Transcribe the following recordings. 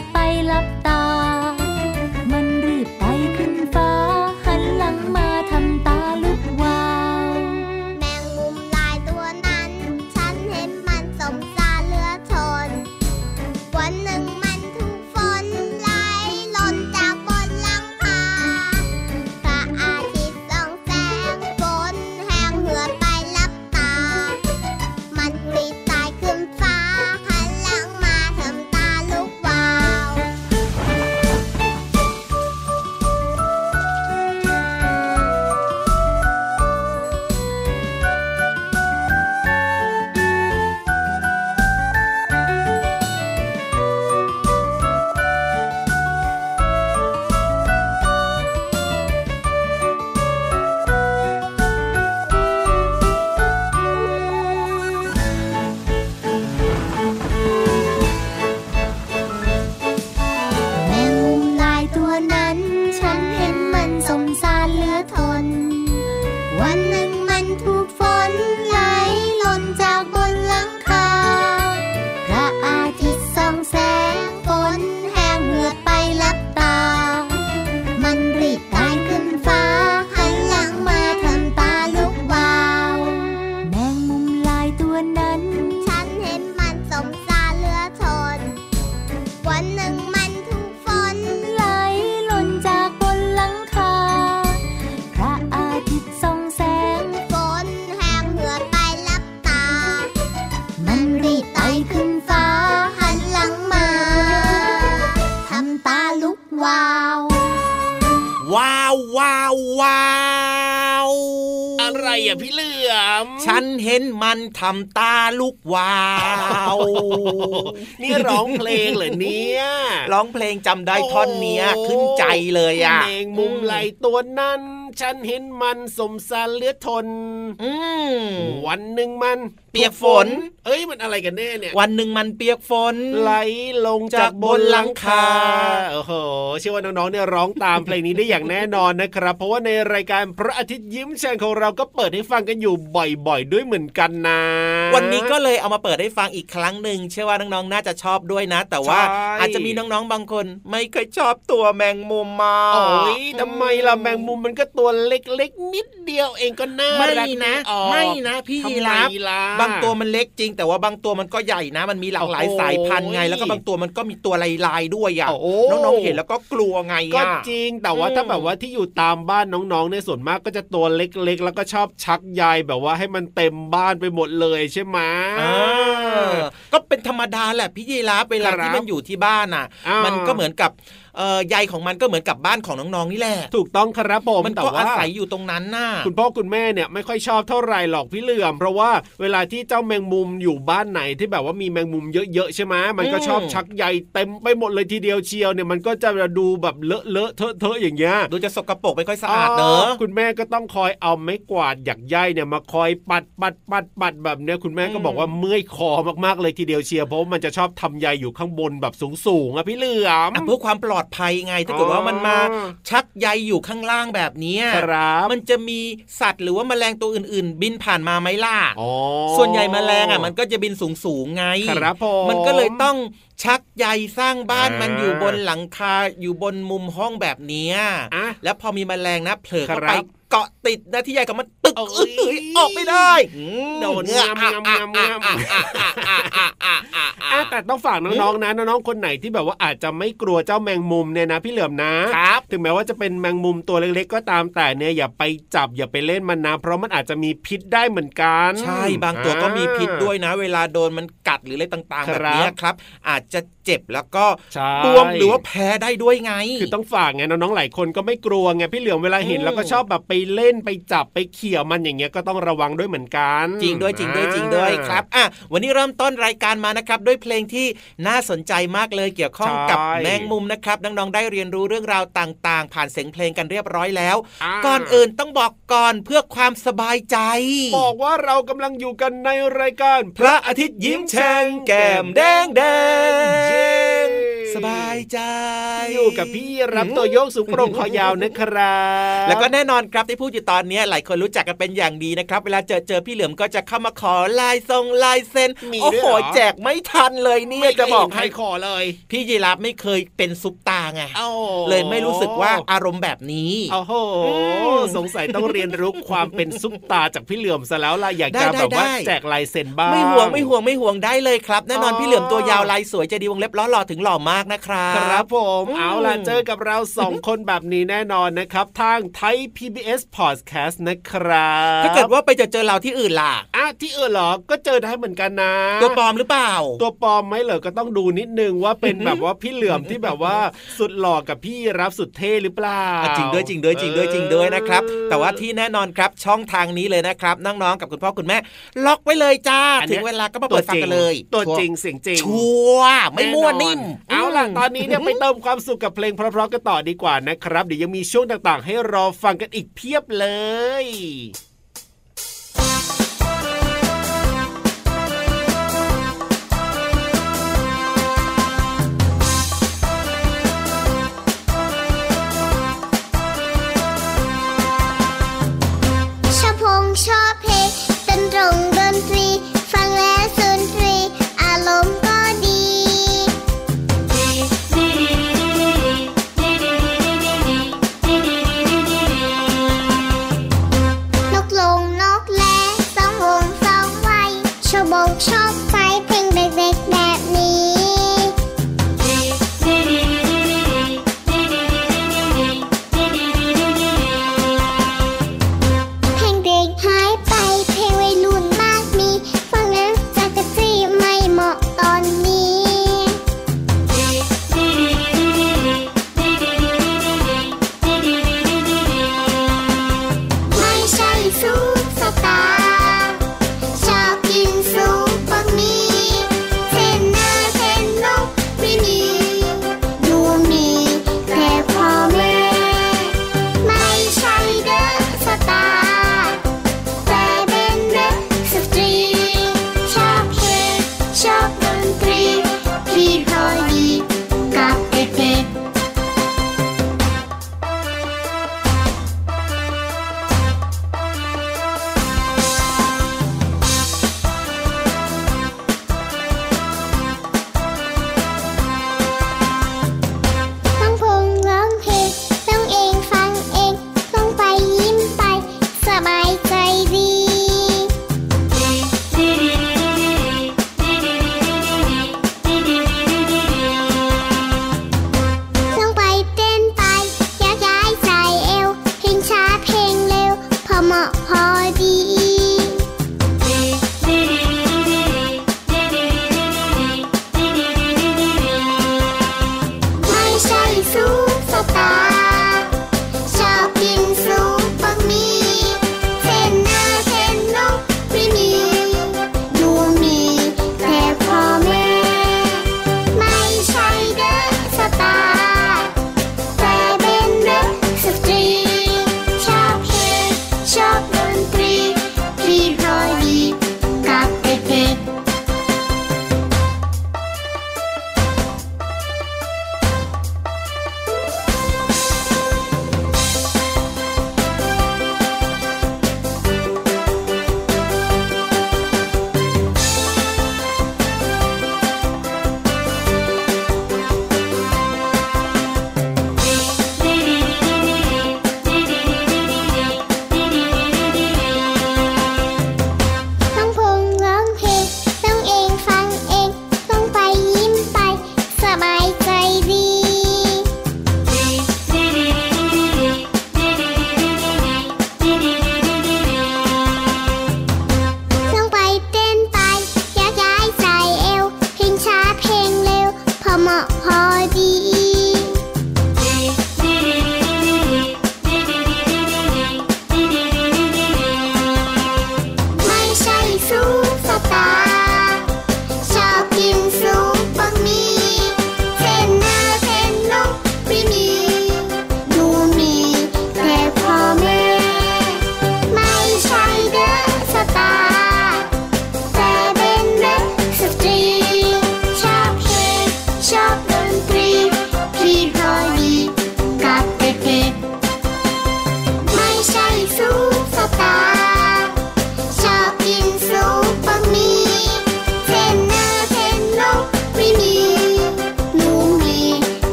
ดไปหลับตา มันรีบไป อะพี่เหลื ทำตาลูกวาวนี่ร้องเพลงเหรอเนี่ยร้องเพลงจำได้ท่อนเนี้ยขึ้นใจเลยอะเองมุมไหลตัวนั้น ฉันเห็นมันสมสารเลือดทน อืวันหนึ่งมันเปียกฝน เอ้ยมันอะไรกันแน่เนี่ย วันหนึ่งมันเปียกฝน ไหลลงจากบนหลังคาโอ้โหเชื่อว่าน้องๆเนี่ยร้องตามเพลงนี้ได้อย่างแน่นอนนะครับ เพราะว่าในรายการพระอาทิตย์ยิ้มแฉ่งของเราก็เปิดให้ฟังกันอยู่บ่อยๆ ด้วยเหมือนกันนะ วันนี้ก็เลยเอามาเปิดให้ฟังอีกครั้งหนึ่งเชื่อว่าน้องๆน่าจะชอบด้วยนะ แต่ว่าอาจจะมีน้องๆบางคน ไม่เคยชอบตัวแมงมุมมาโอ้ยทำไมล่ะแมงมุมมันก็ตัวเล็กๆ นิดเดียวเองก็น่ารักนะ ไม่นะ พี่ยีราฟบางตัวมันเล็กจริง แต่ว่าบางตัวมันก็ใหญ่นะ มันมีหลากหลายสายพันธุ์ไง แล้วก็บางตัวมันก็มีตัวลายๆด้วยอะน้องๆเห็นแล้วก็กลัวไงก็จริงแต่ว่าถ้าแบบว่าที่อยู่ตามบ้านน้องๆในส่วนมากก็จะตัวเล็กๆ แล้วก็ชอบชักใยแบบว่าให้มันเต็มบ้านไปหมดเลยใช่ไหมก็เป็นธรรมดาแหละพี่ยีราฟเวลาที่มันอยู่ที่บ้านอะ มันก็เหมือนกับเออ ใยของมันก็เหมือนกับบ้านของน้องๆนี่แหละถูกต้องครับผมมันก็อาศัยอยู่ตรงนั้นน่ะคุณพ่อคุณแม่เนี่ยไม่ค่อยชอบเท่าไหร่หรอกพี่เหลื่อมเพราะว่าเวลาที่เจ้าแมงมุมอยู่บ้านไหนที่แบบว่ามีแมงมุมเยอะๆใช่ไหมมันก็ชอบชักใยเต็มไปหมดเลยทีเดียวเชียวเนี่ยมันก็จะดูแบบเลอะเลอะเทอะเทอะอย่างเงี้ยดูจะสกปรกไม่ค่อยสะอาดเนอะคุณแม่ก็ต้องคอยเอาไม้กวาดหยักใยเนี่ยมาคอยปัดปัดปัดปัดแบบเนี้ยคุณแม่ก็บอกว่าเมื่อยคอมากๆเลยทีเดียวเชียวเพราะมันจะชอบทำใยอยู่ข้างบนแบบสูงๆอะพี่เหลื่อมเพื่อความปลอดภัยไง ถ้าเกิดว่ามันมาชักใยอยู่ข้างล่างแบบนี้ครับมันจะมีสัตว์หรือว่าแมลงตัวอื่น ๆ บินผ่านมาไหมล่ะส่วนใหญ่แมลงอะมันก็จะบินสูงๆไงครับผมมันก็เลยต้องชักใยสร้างบ้านมันอยู่บนหลังคาอยู่บนมุมห้องแบบนี้แล้วพอมีแมลงนะเผลอเข้าไป กาะติดนะที่ใหญ่กับมันตึกเอ้ยออกไม่ได้โดนงามงามงามงามแต่ต้องฝากน้องๆนะน้องๆคนไหนที่แบบว่าอาจจะไม่กลัวเจ้าแมงมุมเนี่ยนะพี่เหลือมนะครับถึงแม้ว่าจะเป็นแมงมุมตัวเล็กๆ ก็ตามแต่เนี่ยอย่าไปจับอย่าไปเล่นมันนะ เพราะมันอาจจะมีพิษได้เหมือนกัน ใช่บางตัวก็มีพิษด้วยนะ เวลาโดนมันกัดหรืออะไรต่างๆ แบบนี้ครับ อาจจะเจ็บแล้วก็บวมหรือว่าแพ้ได้ด้วยไง คือต้องฝากไงน้องๆหลายคนก็ไม่กลัวไงพี่เหลือมเวลาเห็นแล้วก็ชอบแบบไปเล่นไปจับไปเขี่ยมันอย่างเงี้ยก็ต้องระวังด้วยเหมือนกัน จริงด้วยจริงด้วยจริงด้วยครับอะวันนี้เริ่มต้นรายการมานะครับ ด้วยเพลงที่น่าสนใจมากเลยเกี่ยวข้องกับแมงมุมนะครับน้องๆได้เรียนรู้เรื่องราวต่าง ๆ ผ่านเสียงเพลงกันเรียบร้อยแล้ว ก่อนอื่นต้องบอกก่อนเพื่อความสบายใจ บอกว่าเรากำลังอยู่กันในรายการ พระอาทิตย์ยิ้มแฉ่งแก้มแดงแดง สบายใจ อยู่กับพี่รับตัวโยกสูงโปร่งคอยาวนะครับ แล้วก็แน่นอนครับที่พูดอยู่ตอนนี้หลายคนรู้จักกันเป็นอย่างดีนะครับ เวลาเจอเจอพี่เหลือมก็จะเข้ามาขอลายทรงลายเซ็นโอ้โหแจกไม่ทันเลยเนี่ยจะบอกให้ขอเลย พี่ยีรับไม่เคยเป็นซุปตาไงเลยไม่รู้สึกว่าอารมณ์แบบนี้โอ้โหสงสัยต้องเรียนรู้ความเป็นซุปตาจากพี่เหลือมซะแล้วล่ะอยากจะแบบว่าแจกลายเซ็นบ้างไม่ห่วงไม่ห่วงไม่ห่วงได้เลยครับ แน่นอนพี่เหลือมตัวยาวลายสวยจะดีวงเล็บล้อหล่อถึงหล่อมากนะครับครับผมเอาล่ะเจอกับเราสองคนแบบนี้แน่นอนนะครับทางไทย PBS Podcast นะครับถ้าเกิดว่าไปจะเจอเราที่อื่นล่ะอะที่อื่นเหรอก็เจอได้เหมือนกันนะ ตัวปลอมหรือเปล่า ตัวปลอมไหมเหรอก็ต้องดูนิดนึงว่าเป็นแบบว่าพี่เหลือมที่แบบว่าสุดหล่อกับพี่รับสุดเท่หรือเปล่าจริงด้วยจริงด้วยจริงด้วยจริงด้วยนะครับ แต่ว่าที่แน่นอนครับช่องทางนี้เลยนะครับน้องๆกับคุณพ่อคุณแม่ ล็อกไว้เลยจ้าถึงเวลาก็มาเปิดฟังกันเลย ตัวจริงเสียงจริงชัวไม่มั่วนิ่มเอาล่ะตอนนี้เนี่ยไปเติมความสุขกับเพลงเพราะๆกันต่อดีกว่านะครับ เดี๋ยวยังมีช่วงต่างๆ ให้รอฟังกันอีกเพียบเลย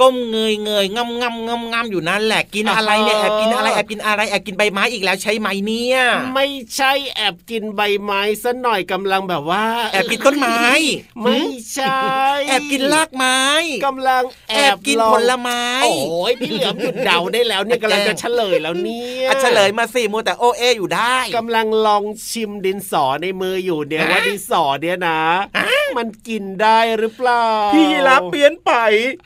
ก้มๆเงยเงยงำงำงำงำอยู่นั่นแหละกินอะไรเนี่ยแอบกินอะไรแอบกินอะไรแอบกินใบไม้อีกแล้วใช่ไหมเนี่ยไม่ใช่แอบกินใบไม้ซะหน่อยกำลังแบบว่า แอบกินต้นไม้ ไม่ใช่แอบกินรากไม้กำลังแอแอบบกินลองผลไม้โอ้ยพี่เหลือมหยุดเดาได้แล้วเนี่ยกำลังจะเฉลยแล้วเนี่ยอะเฉลยมาสิมัวแต่โอเออยู่ได้กำลังลองชิมดินสอในมืออยู่เนี่ยฮะว่าดินสอเนี่ยนะ มันกินได้หรือเปล่าพี่ยีราฟเปลี่ยนไป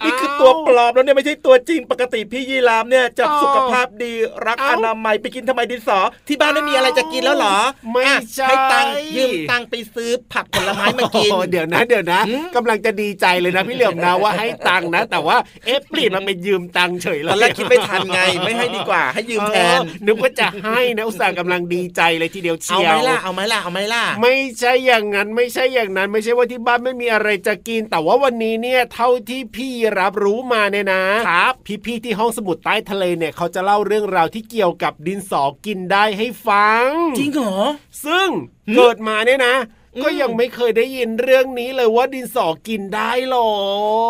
นี่คือตัวปลอมแล้วเนี่ยไม่ใช่ตัวจริงปกติพี่ยีราฟเนี่ยจะอ้าวสุขภาพดีรักอ้าวอนามัยไปกินทำไมดินสอ ที่บ้านไม่มีอะไรจะกินแล้วเหรอไม่อะใช่ให้ตังค์ยืมตังค์ไปซื้อผักผลไม้มากินโอ้โหเดี๋ยวนะ เดี๋ยวนะหืมกำลังจะดีใจเลยนะพี่เหลือมนะว่าให้ตังค์นะ แต่ว่าเอ๊ะเปลี่ยนมาเป็นยืมตังค์เฉยเลยตอนแรกคิดไม่ทันไงไม่ให้ดีกว่า ให้ยืมแทนเออนึกว่าจะให้นะอุตส่าห์กำลังดีใจเลยทีเดียวเชีเอายไหมวล่ะเอาไหมล่ะเอาไหมล่ะไม่ใช่อย่างนั้นไม่ใช่อย่างนั้น ไม่ใช่ว่าที่บ้านไม่มีอะไรจะกิน แต่ว่าวันนี้เนี่ยเท่าที่พี่รับรู้มาเนี่ยนะครับพี่ๆที่ห้องสมุดใต้ทะเลเนี่ยเขาจะเล่าเรื่องราวที่เกี่ยวกับดินสอกินได้ให้ฟัง จริงเหรอซึ่งหืมเกิดมาเนี่ยนะอืม ก็ยังไม่เคยได้ยินเรื่องนี้เลยว่าดินสอกินได้หรอ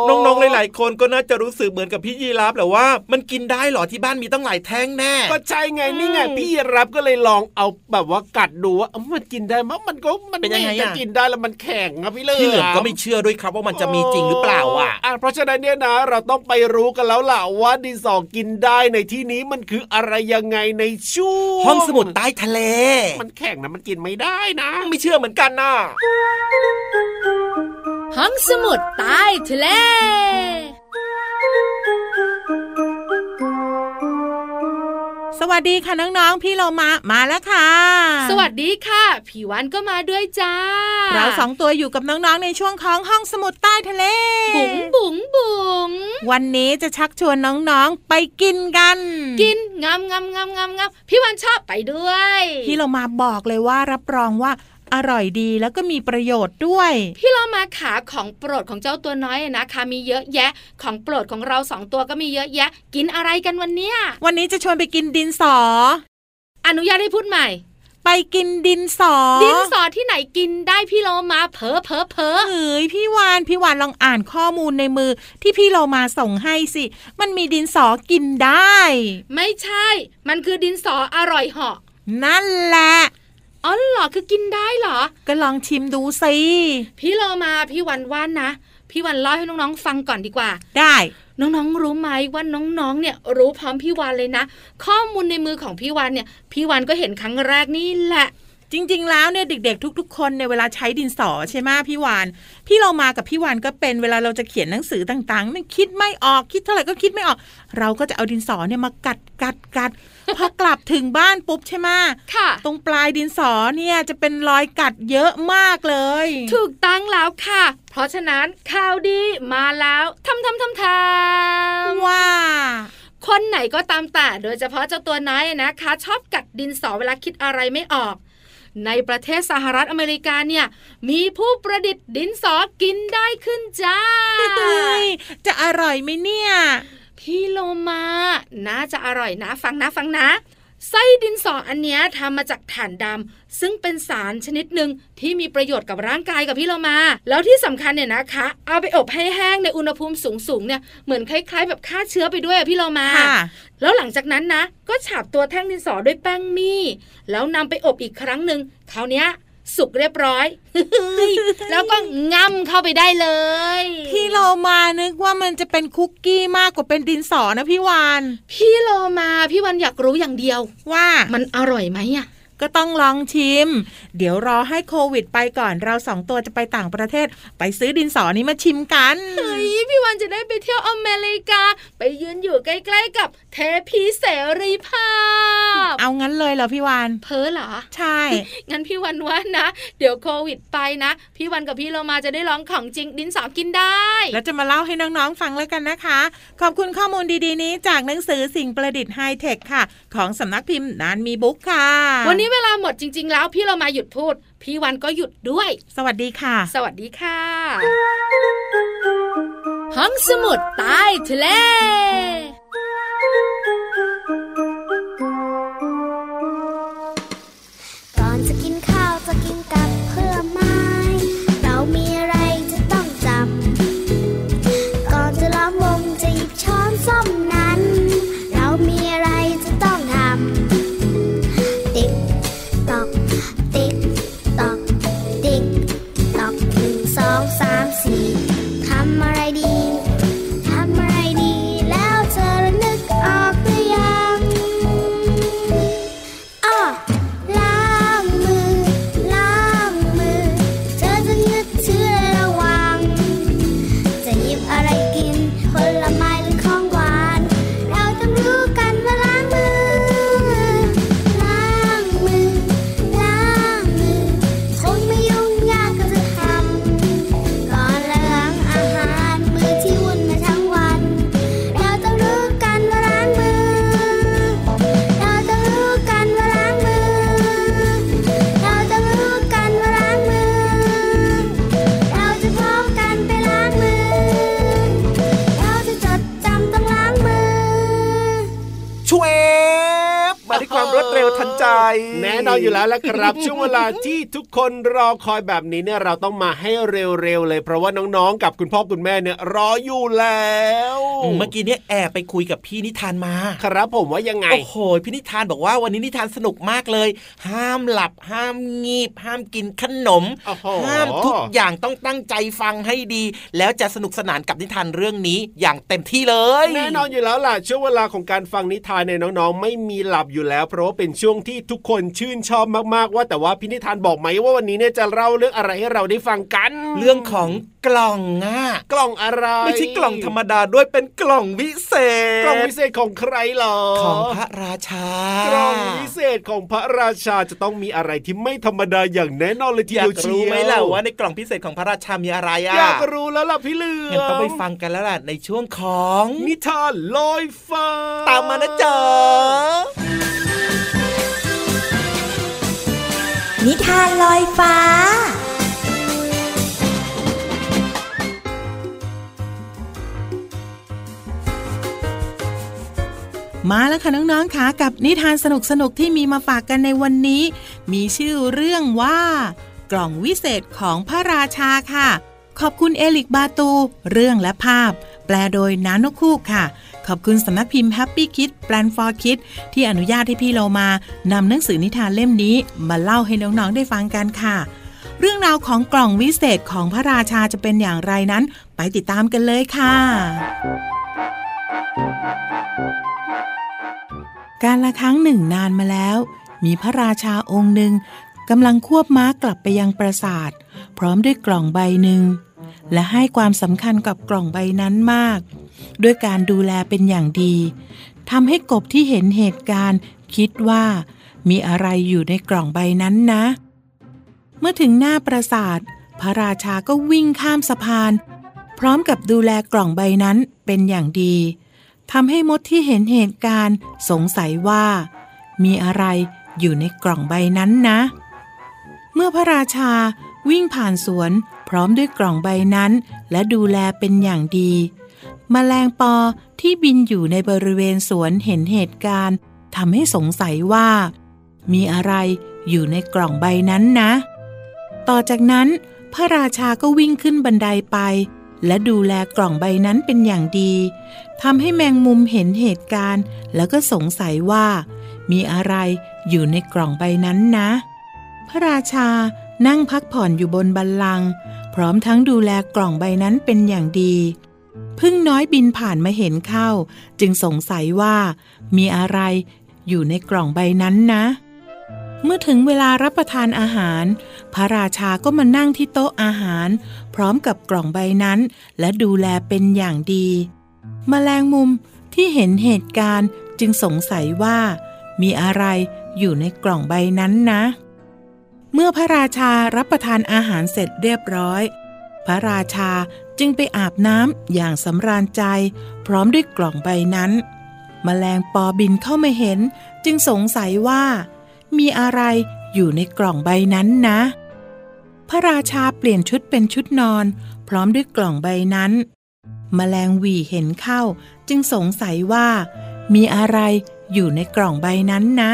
น้องๆ หลายๆ คนก็น่าจะรู้สึกเหมือนกับพี่ยีราฟแหละว่า มันกินได้เหรอที่บ้านมีตั้งหลายแท่งแน่ ก็ใช่ไงนี่ไงอืมพี่รับก็เลยลองเอาแบบว่ากัดดูว่าเอ้ามันกินได้มั้ยมันก็มันเป็นยังไงม่จะอะกินได้แล้วมันแข็งอะพี่เหลือมพี่เหลือมก็ไม่เชื่อด้วยครับว่ามันจะมีจริงหรือเปล่าอะเพราะฉะนั้นเนี่ยนะเราต้องไปรู้กันแล้วล่ะว่าดินสอกินได้ในที่นี้มันคืออะไรยังไงในช่วงห้องสมุดใต้ทะเล มันแข็งนะมันกินไม่ได้นะ ไม่เชื่อเหมือนกันนะห้องสมุดใต้ทะเลสวัสดีค่ะน้องๆ พี่เรามา มาแล้วค่ะ สวัสดีค่ะผีวันก็มาด้วยจ้า เราสองตัวอยู่กับน้องๆ ในช่วงของห้องสมุดใต้ทะเล บุ๋งบุ๋งบุ๋งวันนี้จะชักชวนน้องๆ ไปกินกัน กินงามงามงามงามงามพี่วันชอบไปด้วย พี่เรามาบอกเลยว่ารับรองว่า อร่อยดีแล้วก็มีประโยชน์ด้วย พี่เรามาขาของโปรดของเจ้าตัวน้อยอะนะคะมีเยอะแยะของโปรดของเราสองตัวก็มีเยอะแยะ กินอะไรกันวันเนี้ยวันนี้จะชวนไปกินดินสอ อนุญาตให้พูดใหม่ ไปกินดินสอ ดินสอที่ไหนกินได้พี่เรามาเพอเพอเพอเฮ้ยพี่วานพี่วานลองอ่านข้อมูลในมือที่พี่เรามาส่งให้สิ มันมีดินสอกินได้ ไม่ใช่ มันคือดินสออร่อยเหาะนั่นแหละ อ๋อเหรอคือกินได้เหรอ ก็ลองชิมดูสิ พี่เรามาพี่วันว่านนะ พี่วันเล่าให้น้องๆฟังก่อนดีกว่า ได้น้องๆ รู้ไหมว่าน้องๆ เนี่ยรู้พร้อมพี่วานเลยนะ ข้อมูลในมือของพี่วานเนี่ย พี่วานก็เห็นครั้งแรกนี่แหละ จริง ๆ แล้วเนี่ยเด็ก ๆ ทุก ๆ คนเนี่ยเวลาใช้ดินสอใช่ไหมพี่วาน พี่เรามากับพี่วานก็เป็นเวลาเราจะเขียนหนังสือต่างๆเนี่ยคิดไม่ออกคิดเท่าไหร่ก็คิดไม่ออก เราก็จะเอาดินสอเนี่ยมากัดกัดกัดพอกลับถึงบ้านปุ๊บใช่ไหมค่ะ ตรงปลายดินสอเนี่ยจะเป็นรอยกัดเยอะมากเลย ถูกตั้งแล้วค่ะ เพราะฉะนั้นข่าวดีมาแล้วทำทำทำทำว่าคนไหนก็ตามแต่โดยเฉพาะเจ้าตัวน้อยนะคะ ชอบกัดดินสอเวลาคิดอะไรไม่ออก ในประเทศสหรัฐอเมริกาเนี่ยมีผู้ประดิษฐ์ดินสอกินได้ขึ้นจ้าเฮ้ยจะอร่อยไหมเนี่ย พี่โลมา น่าจะอร่อยนะ ฟังนะฟังนะ ไส้ดินสออันเนี้ยทำมาจากถ่านดำซึ่งเป็นสารชนิดหนึ่งที่มีประโยชน์กับร่างกายกับพี่เรามา แล้วที่สำคัญเนี่ยนะคะ เอาไปอบให้แห้งในอุณหภูมิสูงๆเนี่ยเหมือนคล้าย ๆ แบบฆ่าเชื้อไปด้วยอะพี่เรามาค่ะแล้วหลังจากนั้นนะ ก็ฉาบตัวแท่งดินสอด้วยแป้งมี่แล้วนำไปอบอีกครั้งหนึ่งคราวเนี้ย สุกเรียบร้อย แล้วก็ง่ำเข้าไปได้เลย พี่เรามานึกว่ามันจะเป็นคุกกี้มากกว่าเป็นดินสอนะพี่วาน พี่โลมาพี่วันอยากรู้อย่างเดียวว่ามันอร่อยไหมอะ ก็ต้องลองชิม เดี๋ยวรอให้โควิดไปก่อนเราสองตัวจะไปต่างประเทศ ไปซื้อดินสอนี้มาชิมกันเฮ้ยพี่วันจะได้ไปเที่ยวอเมริกา ไปยืนอยู่ใกล้ๆกับเทพีเสรีภาพ เอางั้นเลยเหรอพี่วานเพ้อเหรอ ใช่ งั้นพี่วันว่านะ เดี๋ยวโควิดไปนะ พี่วันกับพี่เรามาจะได้ลองของจริงดินสอกินได้ แล้วจะมาเล่าให้น้องๆฟังแล้วกันนะคะ ขอบคุณข้อมูลดีๆนี้จากหนังสือสิ่งประดิษฐ์ไฮเทคค่ะ ของสำนักพิมพ์นานมีบุ๊กค่ะ วันนี้เวลาหมดจริง ๆ แล้วพี่เรามาหยุดพูด พี่วันก็หยุดด้วย สวัสดีค่ะ สวัสดีค่ะ ห้องสมุดใต้ทะเล แน่นอนอยู่แล้วละครับ ช่วงเวลาที่ทุกคนรอคอยแบบนี้เนี่ยเราต้องมาให้เร็วๆเลย เพราะว่าน้องๆ กับคุณพ่อคุณแม่เนี่ยรออยู่แล้ว เมื่อกี้เนี่ยแอบไปคุยกับพี่นิทานมา ครับผมว่ายังไงโอ้โหพี่นิทานบอกว่าวันนี้นิทานสนุกมากเลย ห้ามหลับห้ามงีบ ห้ามกินขนมโอ้โหห้ามทุกอย่างต้องตั้งใจฟังให้ดี แล้วจะสนุกสนานกับนิทานเรื่องนี้อย่างเต็มที่เลยแน่นอนอยู่แล้วล่ะช่วงเวลาของการฟังนิทานเนี่ยน้องๆ ไม่มีหลับอยู่แล้ว เพราะว่าเป็นช่วงที่ทุกคนชื่นชอบมากๆว่าแต่ว่าพี่นิทานบอกไหมว่าวันนี้เนี่ยจะเล่าเรื่องอะไรให้เราได้ฟังกัน เรื่องของกล่องอะกล่องอะไร ไม่ใช่กล่องธรรมดาด้วยเป็นกล่องวิเศษ กล่องวิเศษของใครเหรอ ของพระราชา กล่องวิเศษของพระราชาจะต้องมีอะไรที่ไม่ธรรมดาอย่างแน่นอนเลยทีอยาเดียวกเชียวรู้ไหมล่ะว่าในกล่องพิเศษของพระราชามีอะไรอะอยากรู้แล้วล่ะพี่เหลืองั้นต้องไปฟังกันแล้วล่ะในช่วงของนิทานลอยฟ้า ตามมานะจ๊ะ นิทานลอยฟ้า มาแล้วค่ะน้องๆค่ะกับนิทานสนุกๆที่มีมาฝากกันในวันนี้ มีชื่อเรื่องว่า กล่องวิเศษของพระราชาค่ะ ขอบคุณเอลิกบาตู เรื่องและภาพ แปลโดยนานกคูกค่ะ ขอบคุณสำนักพิมพ์ Happy Kid Plan for Kid ที่อนุญาตให้พี่เรามานำหนังสือนิทานเล่มนี้ มาเล่าให้น้องๆได้ฟังกันค่ะ เรื่องราวของกล่องวิเศษของพระราชาจะเป็นอย่างไรนั้น ไปติดตามกันเลยค่ะ การละครั้งหนึ่งนานมาแล้ว มีพระราชาองค์หนึ่งกำลังควบม้ากลับไปยังปราสาท พร้อมด้วยกล่องใบหนึ่งและให้ความสำคัญกับกล่องใบนั้นมาก ด้วยการดูแลเป็นอย่างดีทำให้กบที่เห็นเหตุการณ์ คิดว่า มีอะไรอยู่ในกล่องใบนั้นนะ เมื่อถึงหน้าปราสาท พระราชาก็วิ่งข้ามสะพาน พร้อมกับดูแลกล่องใบนั้นเป็นอย่างดีทำให้มดที่เห็นเหตุการณ์ สงสัยว่า มีอะไรอยู่ในกล่องใบนั้นนะ เมื่อพระราชาวิ่งผ่านสวน พร้อมด้วยกล่องใบนั้น และดูแลเป็นอย่างดี แมลงปอที่บินอยู่ในบริเวณสวนเห็นเหตุการณ์ทำให้สงสัยว่า มีอะไรอยู่ในกล่องใบนั้นนะ ต่อจากนั้น พระราชาก็วิ่งขึ้นบันไดไป และดูแลกล่องใบนั้นเป็นอย่างดีทำให้แมงมุมเห็นเหตุการณ์ แล้วก็สงสัยว่า มีอะไรอยู่ในกล่องใบนั้นนะ พระราชานั่งพักผ่อนอยู่บนบัลลัง พร้อมทั้งดูแลกล่องใบนั้นเป็นอย่างดี พึ่งน้อยบินผ่านมาเห็นเข้า จึงสงสัยว่า มีอะไรอยู่ในกล่องใบนั้นนะ เมื่อถึงเวลารับประทานอาหาร พระราชาก็มานั่งที่โต๊ะอาหาร พร้อมกับกล่องใบนั้น และดูแลเป็นอย่างดีมแมลงมุมที่เห็นเหตุการณ์จึงสงสัยว่า มีอะไรอยู่ในกล่องใบนั้นนะ เมื่อพระราชารับประทานอาหารเสร็จเรียบร้อย พระราชา จึงไปอาบน้ำอย่างสำราญใจ พร้อมด้วยกล่องใบนั้นมแมลงปอบินเข้ามาเห็น จึงสงสัยว่า มีอะไรอยู่ในกล่องใบนั้นนะ พระราชาเปลี่ยนชุดเป็นชุดนอน พร้อมด้วยกล่องใบนั้นมแมลงวีเห็นเข้า จึงสงสัยว่า มีอะไรอยู่ในกล่องใบนั้นนะ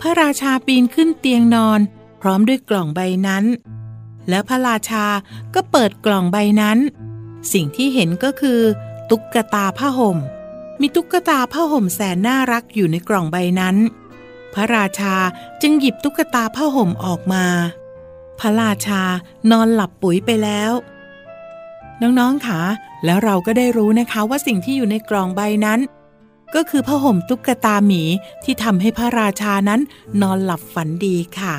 พระราชาปีนขึ้นเตียงนอน พร้อมด้วยกล่องใบนั้น แล้วพระราชาก็เปิดกล่องใบนั้น สิ่งที่เห็นก็คือ ตุ๊กตาผ้าห่ม มีตุ๊กตาผ้าห่มแสนน่ารักอยู่ในกล่องใบนั้น พระราชาจึงหยิบตุ๊กตาผ้าห่มออกมา พระราชานอนหลับปุ๋ยไปแล้ว น้องๆค่ะแล้วเราก็ได้รู้นะคะว่าสิ่งที่อยู่ในกล่องใบนั้น ก็คือผ้าห่มตุ๊กตาหมีที่ทำให้พระราชานั้นนอนหลับฝันดีค่ะ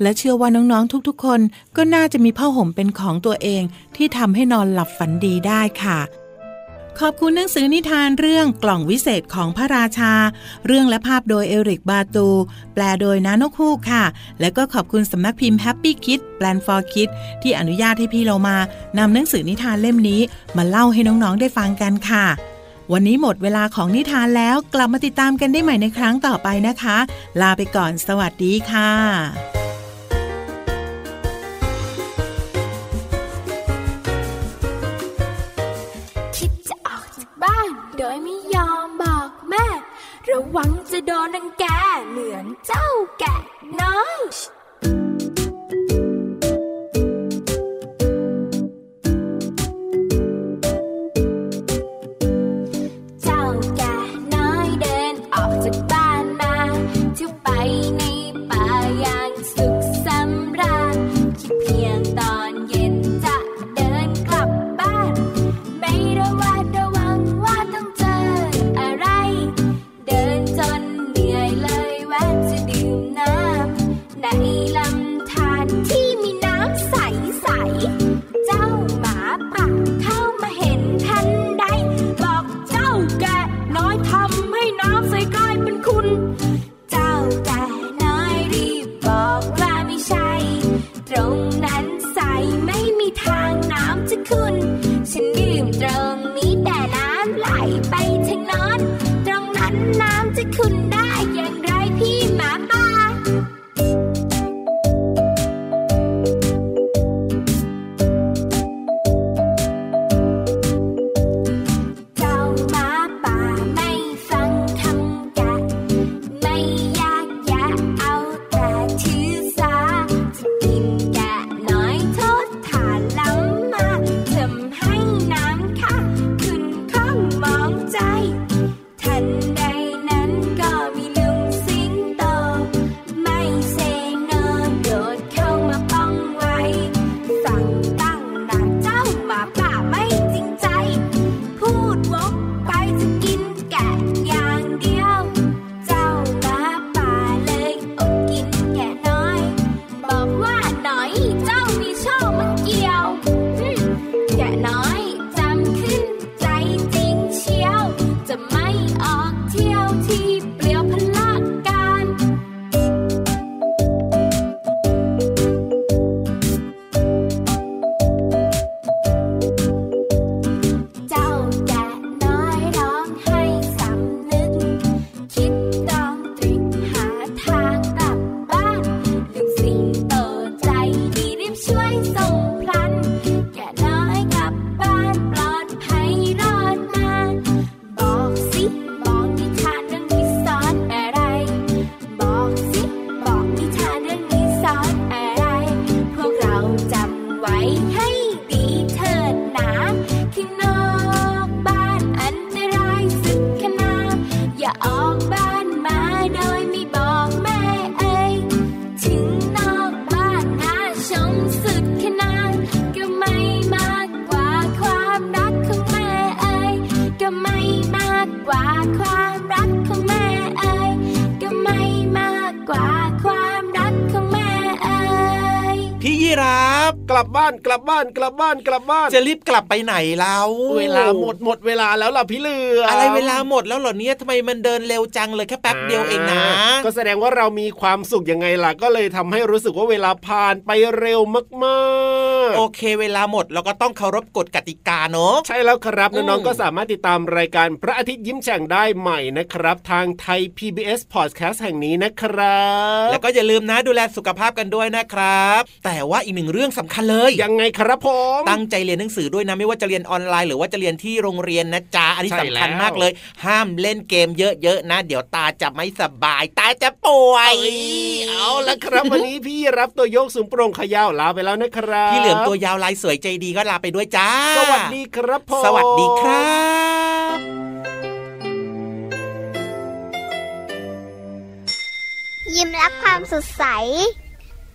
และเชื่อว่าน้องๆทุกๆ คนก็น่าจะมีผ้าห่มเป็นของตัวเองที่ทำให้นอนหลับฝันดีได้ค่ะ ขอบคุณหนังสือนิทานเรื่องกล่องวิเศษของพระราชา เรื่องและภาพโดยเอริกบาตู แปลโดยนานกฮูกค่ะ และก็ขอบคุณสำนักพิมพ์ Happy Kids Plan for Kids ที่อนุญาตให้พี่เรามานำหนังสือนิทานเล่มนี้ มาเล่าให้น้องๆได้ฟังกันค่ะวันนี้หมดเวลาของนิทานแล้วกลับมาติดตามกันได้ใหม่ในครั้งต่อไปนะคะ ลาไปก่อนสวัสดีค่ะ โดยไม่ยอมบอกแม่ ระวังจะโดนนังแกเหมือนเจ้าแกะน้อยานกลับบ้านกลับบ้านกลับบ้าน จะรีบกลับไปไหนแล้วเวลาหมดหมดเวลาแล้วล่ะพี่เหลือมอะไรเวลาหมดแล้วเหรอเนี่ยทำไมมันเดินเร็วจังเลยแค่แป๊บเดียวเองนะ ก็แสดงว่าเรามีความสุขยังไงล่ะ ก็เลยทำให้รู้สึกว่าเวลาผ่านไปเร็วมากๆ โอเค เวลาหมดเราก็ต้องเคารพกฎกติกาเนอะใช่แล้วครับอืมน้องๆก็สามารถติดตามรายการพระอาทิตย์ยิ้มแฉ่งได้ใหม่นะครับ ทางไทย PBS Podcast แห่งนี้นะครับ แล้วก็อย่าลืมนะดูแลสุขภาพกันด้วยนะครับ แต่ว่าอีกหนึ่งเรื่องสำคัญเลยยังไงครับผมตั้งใจเรียนหนังสือด้วยนะไม่ว่าจะเรียนออนไลน์หรือว่าจะเรียนที่โรงเรียนนะจ๊ะอันนี้ใช่สำคัญแล้วมากเลย ห้ามเล่นเกมเยอะๆนะ เดี๋ยวตาจะไม่สบาย ตาจะป่วย เอ้ยเอาละครับวันนี้พี่รับตัวโยกสูงโปร่งเขยาวลาไปแล้วนะครับพี่เหลือมตัวยาวลายสวยใจดีก็ลาไปด้วยจ้า สวัสดีครับผมสวัสดีครับยิ้มรับความสดใส